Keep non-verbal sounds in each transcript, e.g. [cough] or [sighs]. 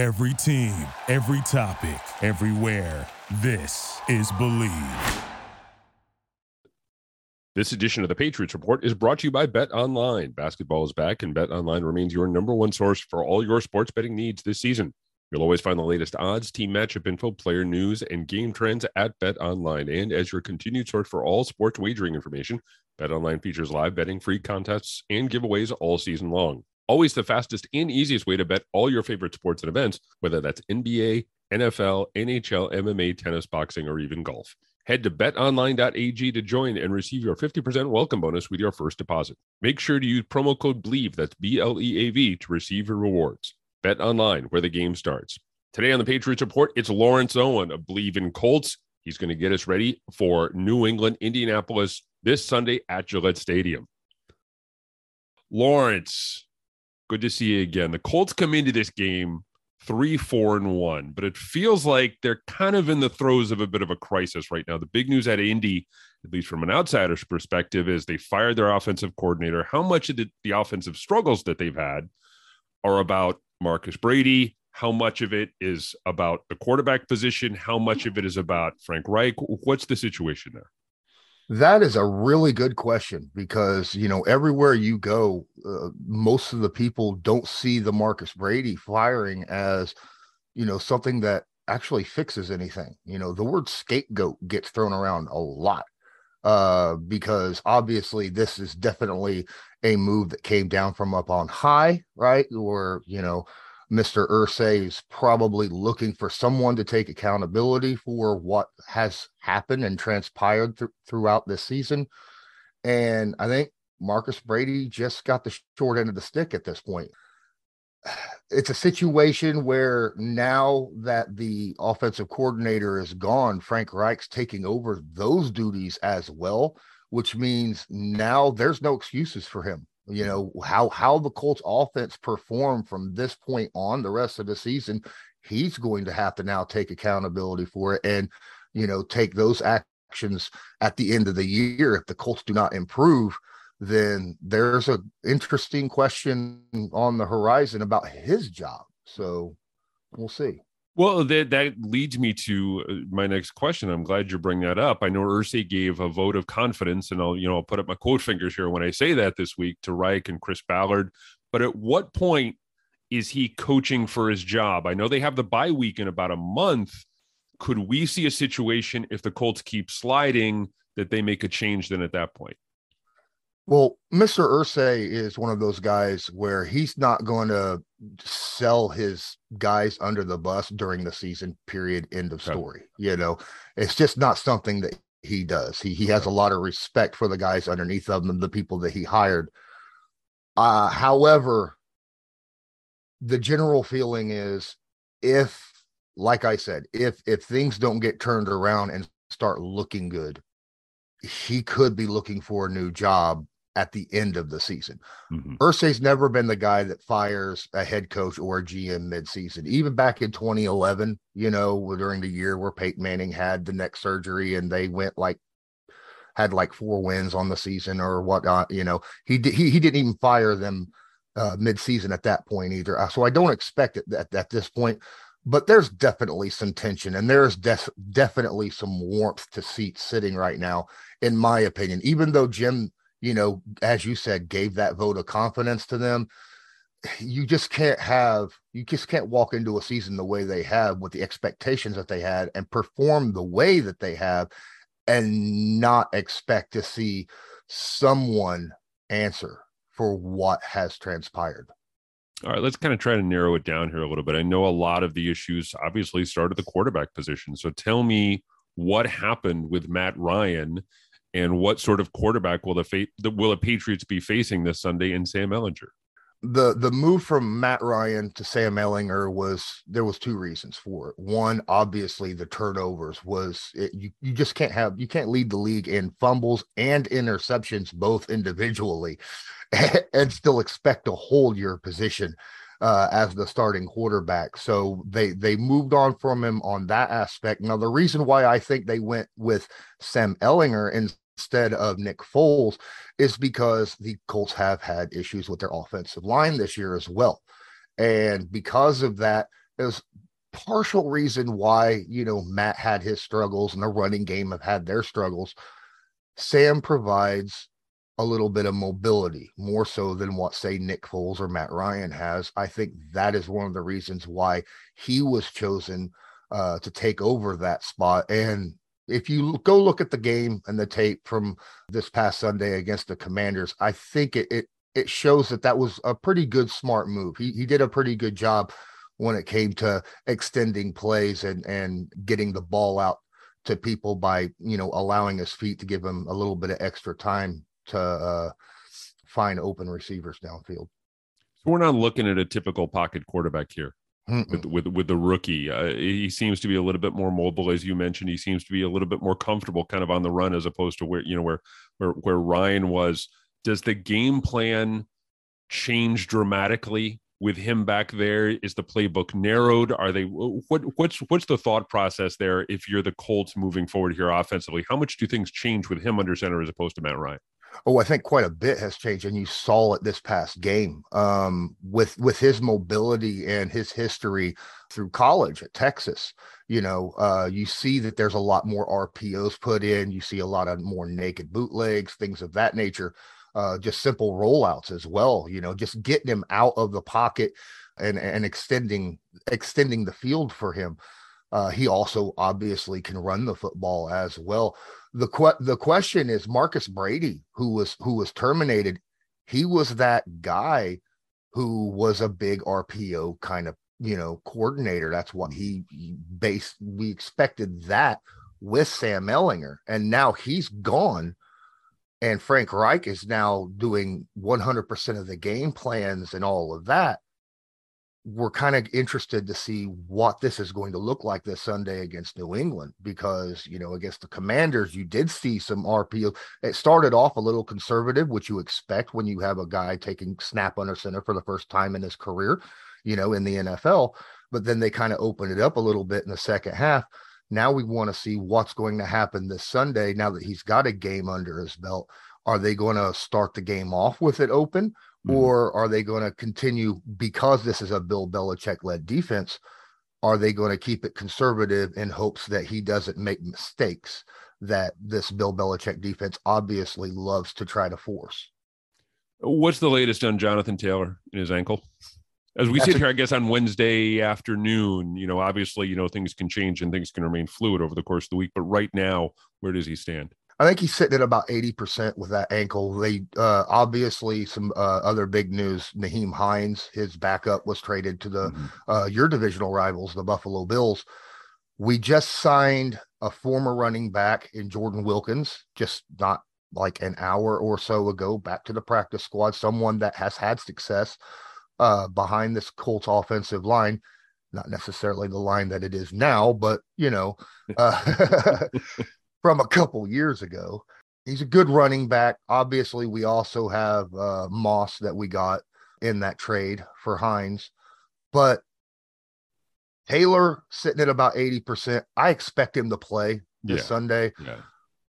Every team, every topic, everywhere. This is Bleav. This edition of the Patriots Report is brought to you by Bet Online. Basketball is back, and Bet Online remains your number one source for all your sports betting needs this season. You'll always find the latest odds, team matchup info, player news, and game trends at Bet Online. And as your continued source for all sports wagering information, Bet Online features live betting, free contests, and giveaways all season long. Always the fastest and easiest way to bet all your favorite sports and events, whether that's NBA, NFL, NHL, MMA, tennis, boxing, or even golf. Head to betonline.ag to join and receive your 50% welcome bonus with your first deposit. Make sure to use promo code BLEAV, that's B L E A V, to receive your rewards. Bet online, where the game starts. Today on the Patriots Report, it's Lawrence Owen of Bleav in Colts. He's going to get us ready for New England, Indianapolis this Sunday at Gillette Stadium. Lawrence, good to see you again. The Colts come into this game three, four, and one, but it feels like they're kind of in the throes of a bit of a crisis right now. The big news at Indy, at least from an outsider's perspective, is they fired their offensive coordinator. How much of the, the offensive struggles that they've had are about Marcus Brady? How much of it is about the quarterback position? How much of it is about Frank Reich? What's the situation there? That is a really good question because you know everywhere you go, uh, most of the people don't see the Marcus Brady firing as you know something that actually fixes anything. You know, the word scapegoat gets thrown around a lot uh, because obviously this is definitely a move that came down from up on high, right? Or you know, Mr. Irsay is probably looking for someone to take accountability for what has happened and transpired th- throughout this season. And I think Marcus Brady just got the short end of the stick at this point. [sighs] It's a situation where now that the offensive coordinator is gone, Frank Reich's taking over those duties as well, which means now there's no excuses for him you know how how the Colts offense perform from this point on the rest of the season he's going to have to now take accountability for it and you know take those actions at the end of the year. If the Colts do not improve then there's a interesting question on the horizon about his job. So we'll see well, that that leads me to uh, my next question. I'm glad you bring that up. I know Irsay gave a vote of confidence, and I'll you know I'll put up my quote fingers here when I say that this week to Reich and Chris Ballard. But at what point is he coaching for his job? I know they have the bye week in about a month. Could we see a situation if the Colts keep sliding that they make a change then at that point? Well, Mr. Irsay is one of those guys where he's not going to sell his guys under the bus during the season period end of story. You know, it's just not something that he does. He he has a lot of respect for the guys underneath of him, the people that he hired. Uh, however, the general feeling is if like I said, if if things don't get turned around and start looking good, he could be looking for a new job at the end of the season. mm hmm never been the guy that fires a head coach or a GM midseason. Even back in 2011, you know, during the year where Peyton Manning had the neck surgery and they went like had like four wins on the season or whatnot, you know, he he he didn't even fire them uh, midseason at that point either. Uh, so I don't expect it at, at this point. But there's definitely some tension and there's def- definitely some warmth to seats sitting right now, in my opinion. Even though Jim you know, as you said, gave that vote of confidence to them. You just can't have, you just can't walk into a season the way they have with the expectations that they had and perform the way that they have and not expect to see someone answer for what has transpired. All right, let's kind of try to narrow it down here a little bit. I know a lot of the issues obviously started the quarterback position. So tell me what happened with Matt Ryan and what sort of quarterback will the fate will the Patriots be facing this Sunday in Sam Ehlinger? The the move from Matt Ryan to Sam Ehlinger was there was two reasons for it. One, obviously the turnovers was it, you you just can't have you can't lead the league in fumbles and interceptions both individually [laughs] and still expect to hold your position uh, as the starting quarterback. So they they moved on from him on that aspect. Now the reason why I think they went with Sam Ehlinger instead of Nick Foles is because the Colts have had issues with their offensive line this year as well. And because of that, is partial reason why you know Matt had his struggles and the running game have had their struggles. Sam provides a little bit of mobility more so than what say Nick Foles or Matt Ryan has. I think that is one of the reasons why he was chosen uh, to take over that spot. And if you go look at the game and the tape from this past Sunday against the Commanders, I think it it, it shows that that was a pretty good smart move. He he did a pretty good job when it came to extending plays and and getting the ball out to people by you know allowing his feet to give him a little bit of extra time to uh, find open receivers downfield. So we're not looking at a typical pocket quarterback here. With, with with the rookie, uh, he seems to be a little bit more mobile, as you mentioned. He seems to be a little bit more comfortable, kind of on the run, as opposed to where you know where where where Ryan was. Does the game plan change dramatically with him back there? Is the playbook narrowed? Are they what what's what's the thought process there if you're the Colts moving forward here offensively? How much do things change with him under center as opposed to Matt Ryan? Oh, I think quite a bit has changed, and you saw it this past game um, with with his mobility and his history through college at Texas. You know, uh, you see that there's a lot more RPOs put in. You see a lot of more naked bootlegs, things of that nature. Uh, just simple rollouts as well. You know, just getting him out of the pocket and and extending extending the field for him. Uh, he also obviously can run the football as well the que- the question is Marcus Brady, who was who was terminated. He was that guy who was a big RPO kind of you know coordinator. That's what he, based. We expected that with Sam Ehlinger, and now he's gone. And Frank Reich is now doing 100% of the game plans and all of that we're kind of interested to see what this is going to look like this Sunday against New England because you know against the Commanders you did see some RPO. It started off a little conservative, which you expect when you have a guy taking snap under center for the first time in his career, you know, in the NFL. But then they kind of opened it up a little bit in the second half. Now we want to see what's going to happen this Sunday. Now that he's got a game under his belt, are they going to start the game off with it open? Mm-hmm. Or are they going to continue because this is a Bill Belichick led defense? Are they going to keep it conservative in hopes that he doesn't make mistakes that this Bill Belichick defense obviously loves to try to force? What's the latest on Jonathan Taylor in his ankle? As we That's sit here, I guess on Wednesday afternoon, you know, obviously, you know, things can change and things can remain fluid over the course of the week. But right now, where does he stand? I think he's sitting at about 80% with that ankle. They uh, obviously some uh, other big news. Nyheim Hines, his backup, was traded to the mm-hmm. uh, your divisional rivals, the Buffalo Bills. We just signed a former running back in Jordan Wilkins, just not like an hour or so ago, back to the practice squad. Someone that has had success uh, behind this Colts offensive line not necessarily the line that it is now, but you know, uh, [laughs] [laughs] from a couple years ago. He's a good running back. Obviously, we also have uh, Moss that we got in that trade for Hines, but Taylor sitting at about 80%. I expect him to play this yeah. Sunday. Yeah.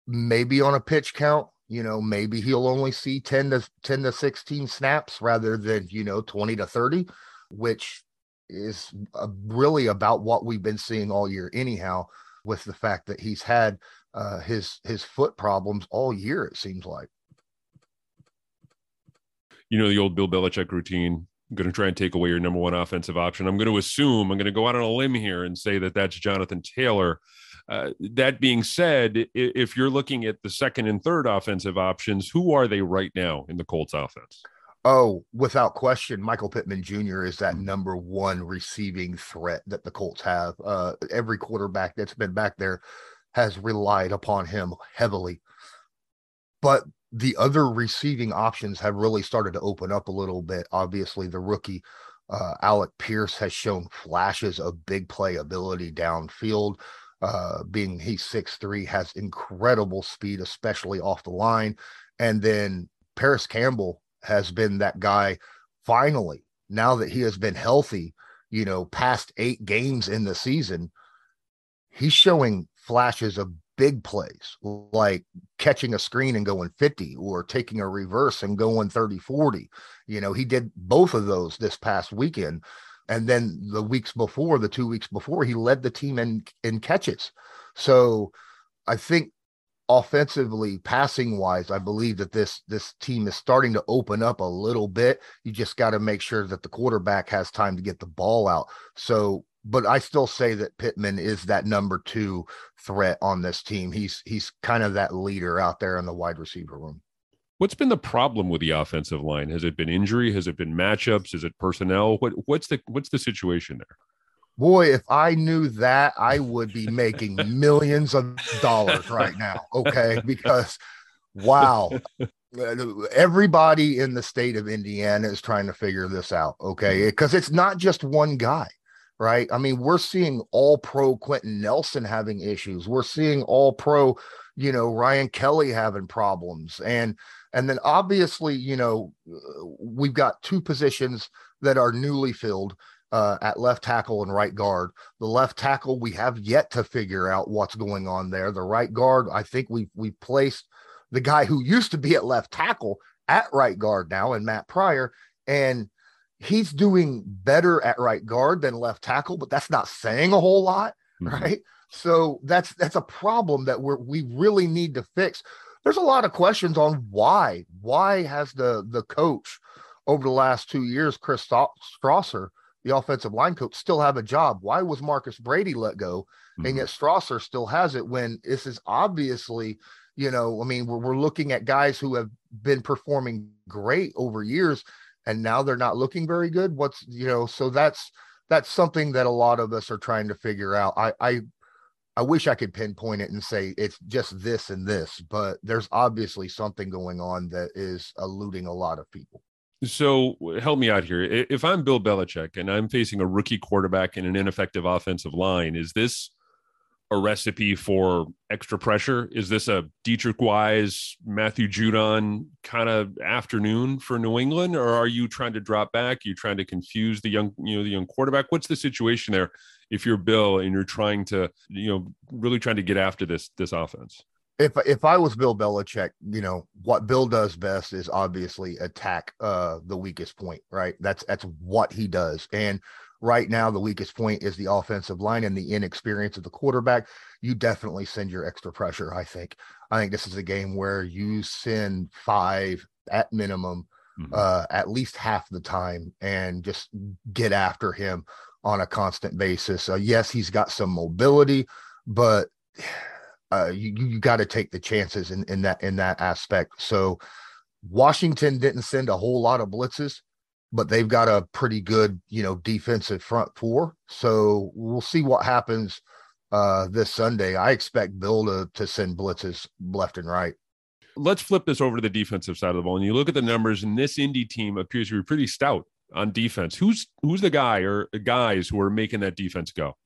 Maybe on a pitch count, you know, maybe he'll only see 10 to 10 to 16 snaps rather than, you know, 20 to 30, which is really about what we've been seeing all year anyhow with the fact that he's had uh, his his foot problems all year. It seems like. You know the old Bill Belichick routine. I'm going to try and take away your number one offensive option. I'm going to assume I'm going to go out on a limb here and say that that's Jonathan Taylor. Uh, that being said, if you're looking at the second and third offensive options, who are they right now in the Colts offense? Oh, without question, Michael Pittman Jr. is that number one receiving threat that the Colts have. Uh, every quarterback that's been back there has relied upon him heavily. But the other receiving options have really started to open up a little bit. Obviously, the rookie uh, Alec Pierce has shown flashes of big play ability downfield. Uh, being he's six three, has incredible speed, especially off the line. And then Parris Campbell has been that guy finally, now that he has been healthy, you know, past eight games in the season, he's showing flashes of big plays like catching a screen and going 50 or taking a reverse and going 30 40 you know he did both of those this past weekend And then the weeks before, the two weeks before, he led the team in in catches. So I think offensively, passing wise, I believe that this this team is starting to open up a little bit. You just got to make sure that the quarterback has time to get the ball out. So, but I still say that Pittman is that number two threat on this team. He's he's kind of that leader out there in the wide receiver room. What's been the problem with the offensive line? Has it been injury? Has it been matchups? Is it personnel? What what's the what's the situation there? Boy, if I knew that, I would be making millions of dollars right now. Okay. Because, wow, everybody in the state of Indiana is trying to figure this out. Okay. Because it's not just one guy, right? I mean, we're seeing all pro Quenton Nelson having issues. We're seeing all pro, you know, Ryan Kelly having problems. And, and then obviously, you know, we've got two positions that are newly filled uh, at left tackle and right guard. The left tackle, we have yet to figure out what's going on there. The right guard, I think we we placed the guy who used to be at left tackle at right guard now, and Matt Pryor, and he's doing better at right guard than left tackle, but that's not saying a whole lot, mm-hmm. right? So that's that's a problem that we're we really need to fix. There's a lot of questions on why. Why has the the coach over the last two years, Chris Strausser, the offensive line coach, still have a job. Why was Marcus Brady let go? Mm-hmm. And yet Strausser still has it when this is obviously, you know, I mean, we're, we're looking at guys who have been performing great over years and now they're not looking very good. What's, you know, so that's, that's something that a lot of us are trying to figure out. I, I, I wish I could pinpoint it and say it's just this and this, but there's obviously something going on that is eluding a lot of people. So help me out here. If I'm Bill Belichick and I'm facing a rookie quarterback and an ineffective offensive line, is this a recipe for extra pressure? Is this a Deatrich Wise, Matthew Judon kind of afternoon for New England, or are you trying to drop back? Are you trying to confuse the young, you know, the young quarterback? What's the situation there? If you're Bill and you're trying to, you know, really trying to get after this this offense if if I was Bill Belichick, you know what Bill does best is obviously attack uh the weakest point, right? That's that's what he does. And right now, the weakest point is the offensive line and the inexperience of the quarterback. You definitely send your extra pressure. I think. I think this is a game where you send five at minimum, mm-hmm. uh, at least half the time, and just get after him on a constant basis. Uh, yes, he's got some mobility, but [sighs] uh, you you got to take the chances in, in that in that aspect. So Washington didn't send a whole lot of blitzes, but they've got a pretty good you know defensive front four. So we'll see what happens uh, this Sunday. I expect Bill to to send blitzes left and right. Let's flip this over to the defensive side of the ball. And you look at the numbers, and this Indy team appears to be pretty stout on defense. Who's who's the guy or guys who are making that defense go?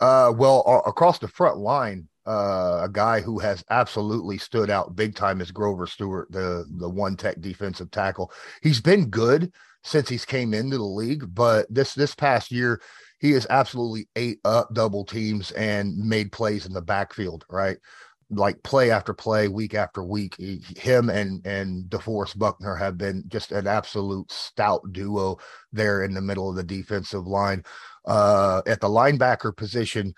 Uh, well, across the front line, uh, a guy who has absolutely stood out big time is Grover Stewart, the the one tech defensive tackle. He's been good since he's came into the league, but this this past year he has absolutely ate up double teams and made plays in the backfield, right? Like play after play, week after week. He, him and and DeForest Buckner have been just an absolute stout duo there in the middle of the defensive line. Uh, at the linebacker position,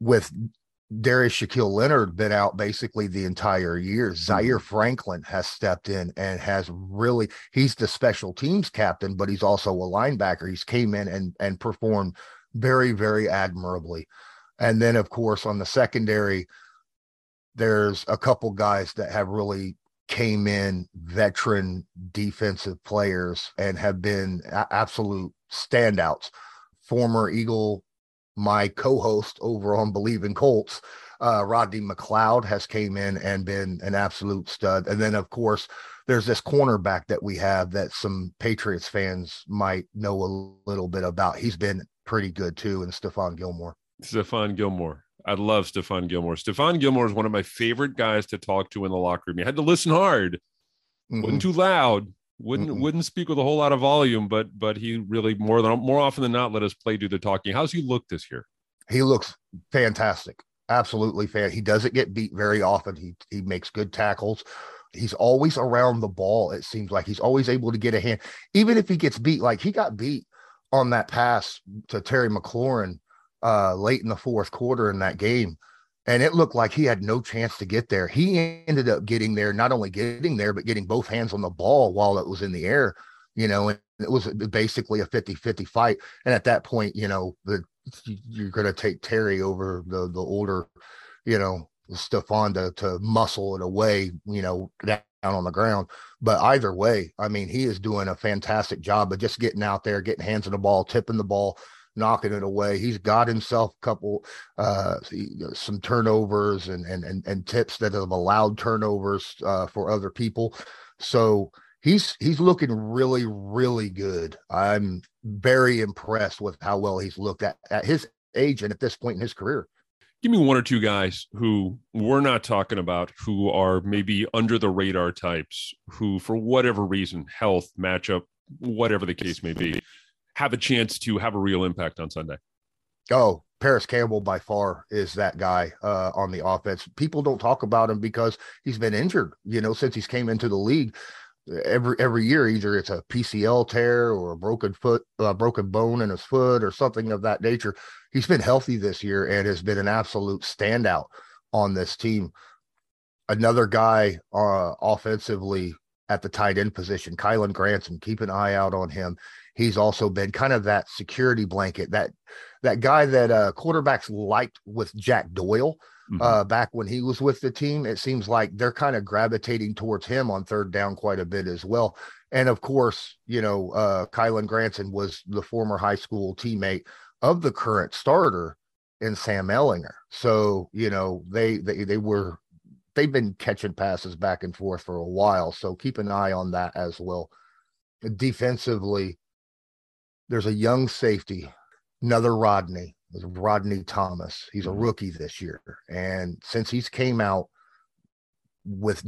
with Darius Shaquille Leonard been out basically the entire year. Mm-hmm. Zaire Franklin has stepped in and has really he's the special teams captain, but he's also a linebacker. He's came in and and performed very, very admirably. And then of course on the secondary, there's a couple guys that have really came in veteran defensive players and have been absolute standouts. Former Eagle my co-host over on Bleav in Colts, uh, Rodney McLeod has came in and been an absolute stud. And then of course there's this cornerback that we have that some Patriots fans might know a little bit about. He's been pretty good too, and Stephon Gilmore. Stephon Gilmore. I love Stephon Gilmore. Stephon Gilmore is one of my favorite guys to talk to in the locker room. You had to listen hard, mm-hmm. wasn't too loud, wouldn't mm wouldn't speak with a whole lot of volume, but but he really more than more often than not let us play do the talking. How's he look this year? He looks fantastic, absolutely fan. He doesn't get beat very often. He he makes good tackles. He's always around the ball. It seems like he's always able to get a hand, even if he gets beat. Like he got beat on that pass to Terry McLaurin uh, late in the fourth quarter in that game. And it looked like he had no chance to get there. He ended up getting there, not only getting there, but getting both hands on the ball while it was in the air, you know, and it was basically a 50 50 fight. And at that point, you know, the you're going to take Terry over the the older, you know, Stephon to to muscle it away, you know, down on the ground. But either way, I mean, he is doing a fantastic job of just getting out there, getting hands on the ball, tipping the ball, knocking it away. He's got himself a couple uh some turnovers and and and, and tips that have allowed turnovers uh for other people. So he's he's looking really really good. I'm very impressed with how well he's looked at at his age and at this point in his career. Give me one or two guys who we're not talking about who are maybe under the radar types who for whatever reason, health, matchup, whatever the case may be, have a chance to have a real impact on Sunday. Oh, Parris Campbell by far is that guy uh, on the offense. People don't talk about him because he's been injured, you know, since he's came into the league every every year either it's a PCL tear or a broken foot a broken bone in his foot or something of that nature he's been healthy this year and has been an absolute standout on this team another guy uh, offensively at the tight end position Kylen Granson keep an eye out on him he's also been kind of that security blanket that that guy that uh quarterbacks liked with Jack Doyle mm-hmm. uh, back when he was with the team. It seems like they're kind of gravitating towards him on third down quite a bit as well. And of course, you know, uh, Kylen Granson was the former high school teammate of the current starter in Sam Ehlinger. So, you know, they they they were they've been catching passes back and forth for a while. So keep an eye on that as well. Defensively, there's a young safety, another Rodney Rodney Thomas. He's a mm-hmm. rookie this year, and since he's came out with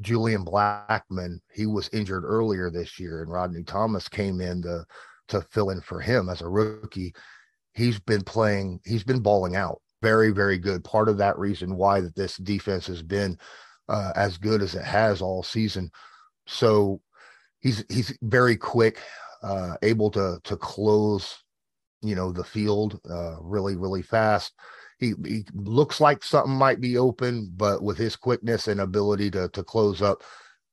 Julian Blackmon, he was injured earlier this year, and Rodney Thomas came in to to fill in for him as a rookie. He's been playing. He's been balling out. Very, very good. Part of that reason why that this defense has been uh, as good as it has all season. So he's he's very quick, uh, able to to close you know the field uh, really really fast. He, he looks like something might be open, but with his quickness and ability to to close up,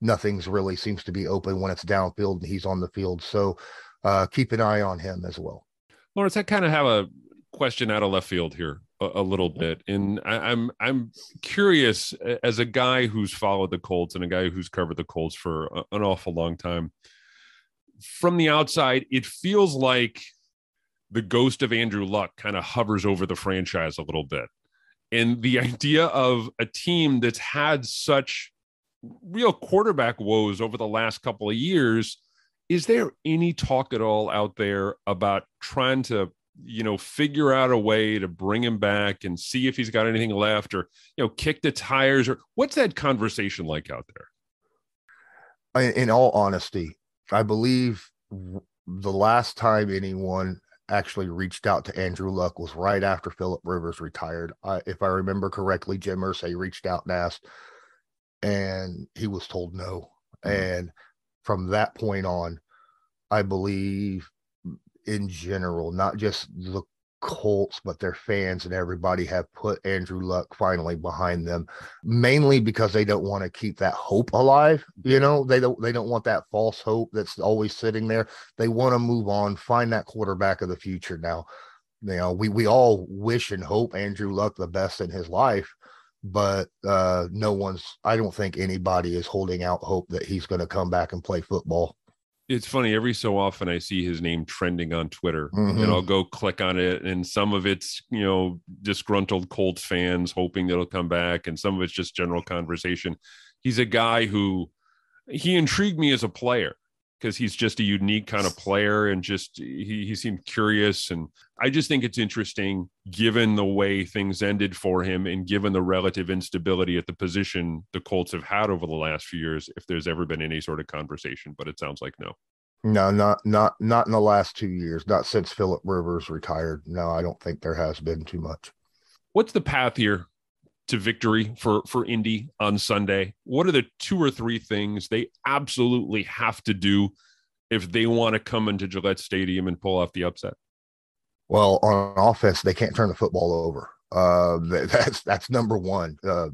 nothing's really seems to be open when it's downfield and he's on the field. So uh, keep an eye on him as well. Lawrence, I kind of have a question out of left field here a, a little bit, and I, I'm I'm curious as a guy who's followed the Colts and a guy who's covered the Colts for a, an awful long time. From the outside, it feels like the ghost of Andrew Luck kind of hovers over the franchise a little bit. And the idea of a team that's had such real quarterback woes over the last couple of years, is there any talk at all out there about trying to, you know, figure out a way to bring him back and see if he's got anything left or, you know, kick the tires or what's that conversation like out there? In all honesty, I believe the last time anyone actually reached out to Andrew Luck was right after Philip Rivers retired. I, if I remember correctly, Jim Irsay reached out and asked, and he was told no. Mm-hmm. And from that point on, I believe in general, not just the Colts, but their fans and everybody have put Andrew Luck finally behind them, mainly because they don't want to keep that hope alive. You know, they don't they don't want that false hope that's always sitting there. They want to move on, find that quarterback of the future now. You know, we we all wish and hope Andrew Luck the best in his life, but uh no one's I don't think anybody is holding out hope that he's going to come back and play football it's funny every so often i see his name trending on twitter mm-hmm. and i'll go click on it and some of it's you know disgruntled colts fans hoping that he'll come back and some of it's just general conversation he's a guy who he intrigued me as a player because he's just a unique kind of player and just he, he seemed curious. And i just think it's interesting given the way things ended for him and given the relative instability at the position the colts have had over the last few years if there's ever been any sort of conversation but it sounds like no. No not not not in the last two years not since philip rivers retired. No i don't think there has been too much. What's the path here to victory for for Indy on Sunday? What are the two or three things they absolutely have to do if they want to come into Gillette Stadium and pull off the upset? Well, on offense, they can't turn the football over. Uh, that's that's number one. Uh,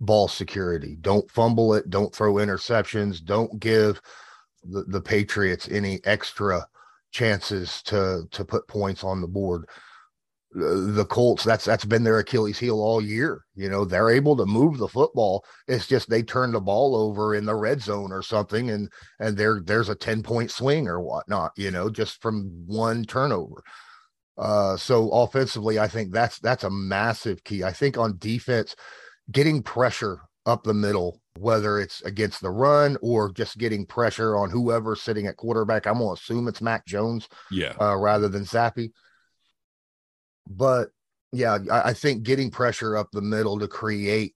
ball security. Don't fumble it. Don't throw interceptions. Don't give the, the Patriots any extra chances to to put points on the board. The Colts, that's that's been their Achilles heel all year. You know, they're able to move the football. It's just they turn the ball over in the red zone or something, and and there there's a 10 point swing or whatnot, you know, just from one turnover. Uh, so offensively, I think that's that's a massive key. I think on defense, getting pressure up the middle, whether it's against the run or just getting pressure on whoever's sitting at quarterback. I'm gonna assume it's Mac Jones, yeah, uh, rather than Zappe. But yeah, I, I, think getting pressure up the middle to create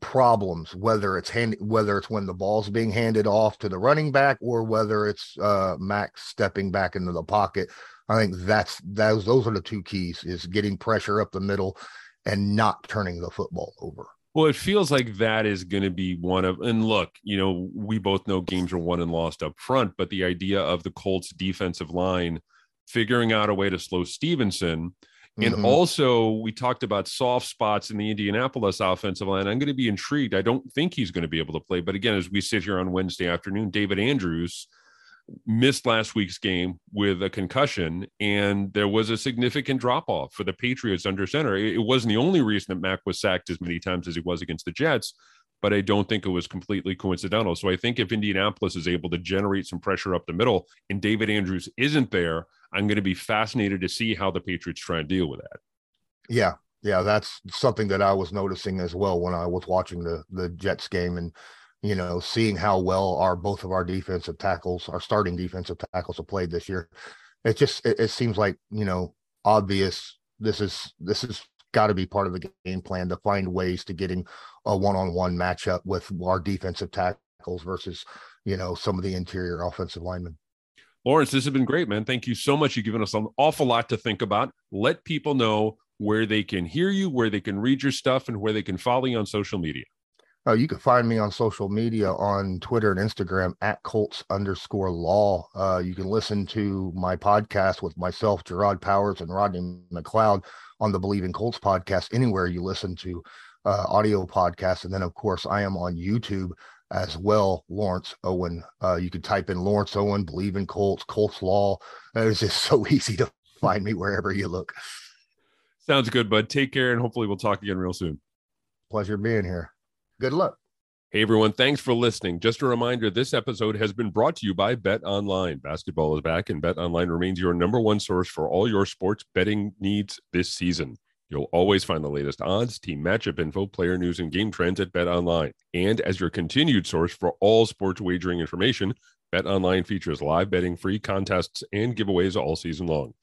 problems, whether it's hand, whether it's when the ball's being handed off to the running back or whether it's uh, Max stepping back into the pocket. I think that's those those are the two keys: is getting pressure up the middle and not turning the football over. Well, it feels like that is going to be one of, and look, you know, we both know games are won and lost up front, but the idea of the Colts defensive line figuring out a way to slow Stevenson. And mm-hmm. also, we talked about soft spots in the Indianapolis offensive line. I'm going to be intrigued. I don't think he's going to be able to play. But again, as we sit here on Wednesday afternoon, David Andrews missed last week's game with a concussion, and there was a significant drop off for the Patriots under center. It wasn't the only reason that Mac was sacked as many times as he was against the Jets, but I don't think it was completely coincidental. So I think if Indianapolis is able to generate some pressure up the middle and David Andrews isn't there, I'm going to be fascinated to see how the Patriots try and deal with that. Yeah. Yeah, that's something that I was noticing as well when I was watching the the Jets game and you know, seeing how well our both of our defensive tackles, our starting defensive tackles have played this year. It just it, it seems like, you know, obvious this is this is got to be part of the game plan to find ways to getting a one-on-one matchup with our defensive tackles versus, you know, some of the interior offensive linemen. Lawrence, this has been great, man. Thank you so much. You've given us an awful lot to think about. Let people know where they can hear you, where they can read your stuff, and where they can follow you on social media. Uh, you can find me on social media on Twitter and Instagram at Colts underscore law. Uh, you can listen to my podcast with myself, Gerard Powers, and Rodney McLeod on the Bleav in Colts podcast, anywhere you listen to uh, audio podcasts. And then, of course, I am on YouTube as well, Lawrence Owen. Uh, you can type in Lawrence Owen, Bleav in Colts, Colts Law. It's just [laughs] so easy to find me wherever you look. Sounds good, bud. Take care, and hopefully we'll talk again real soon. Pleasure being here. Good luck. Hey everyone, thanks for listening. Just a reminder this episode has been brought to you by Bet Online. Basketball is back, and Bet Online remains your number one source for all your sports betting needs this season. You'll always find the latest odds, team matchup info, player news, and game trends at Bet Online. And as your continued source for all sports wagering information, Bet Online features live betting, free contests, and giveaways all season long.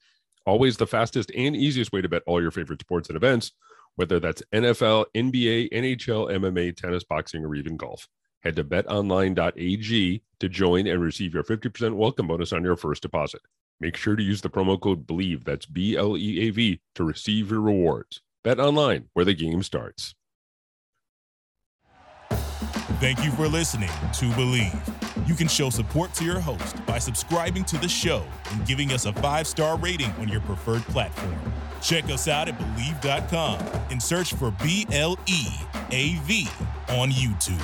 Always the fastest and easiest way to bet all your favorite sports and events whether that's NFL, NBA, NHL, MMA, tennis, boxing, or even golf. Head to betonline.ag to join and receive your 50% welcome bonus on your first deposit. Make sure to use the promo code BLEAV, that's B L E A V, to receive your rewards. Bet online, where the game starts. Thank you for listening to Bleav. You can show support to your host by subscribing to the show and giving us a five star rating on your preferred platform. Check us out at Bleav.com and search for B L E A V on YouTube.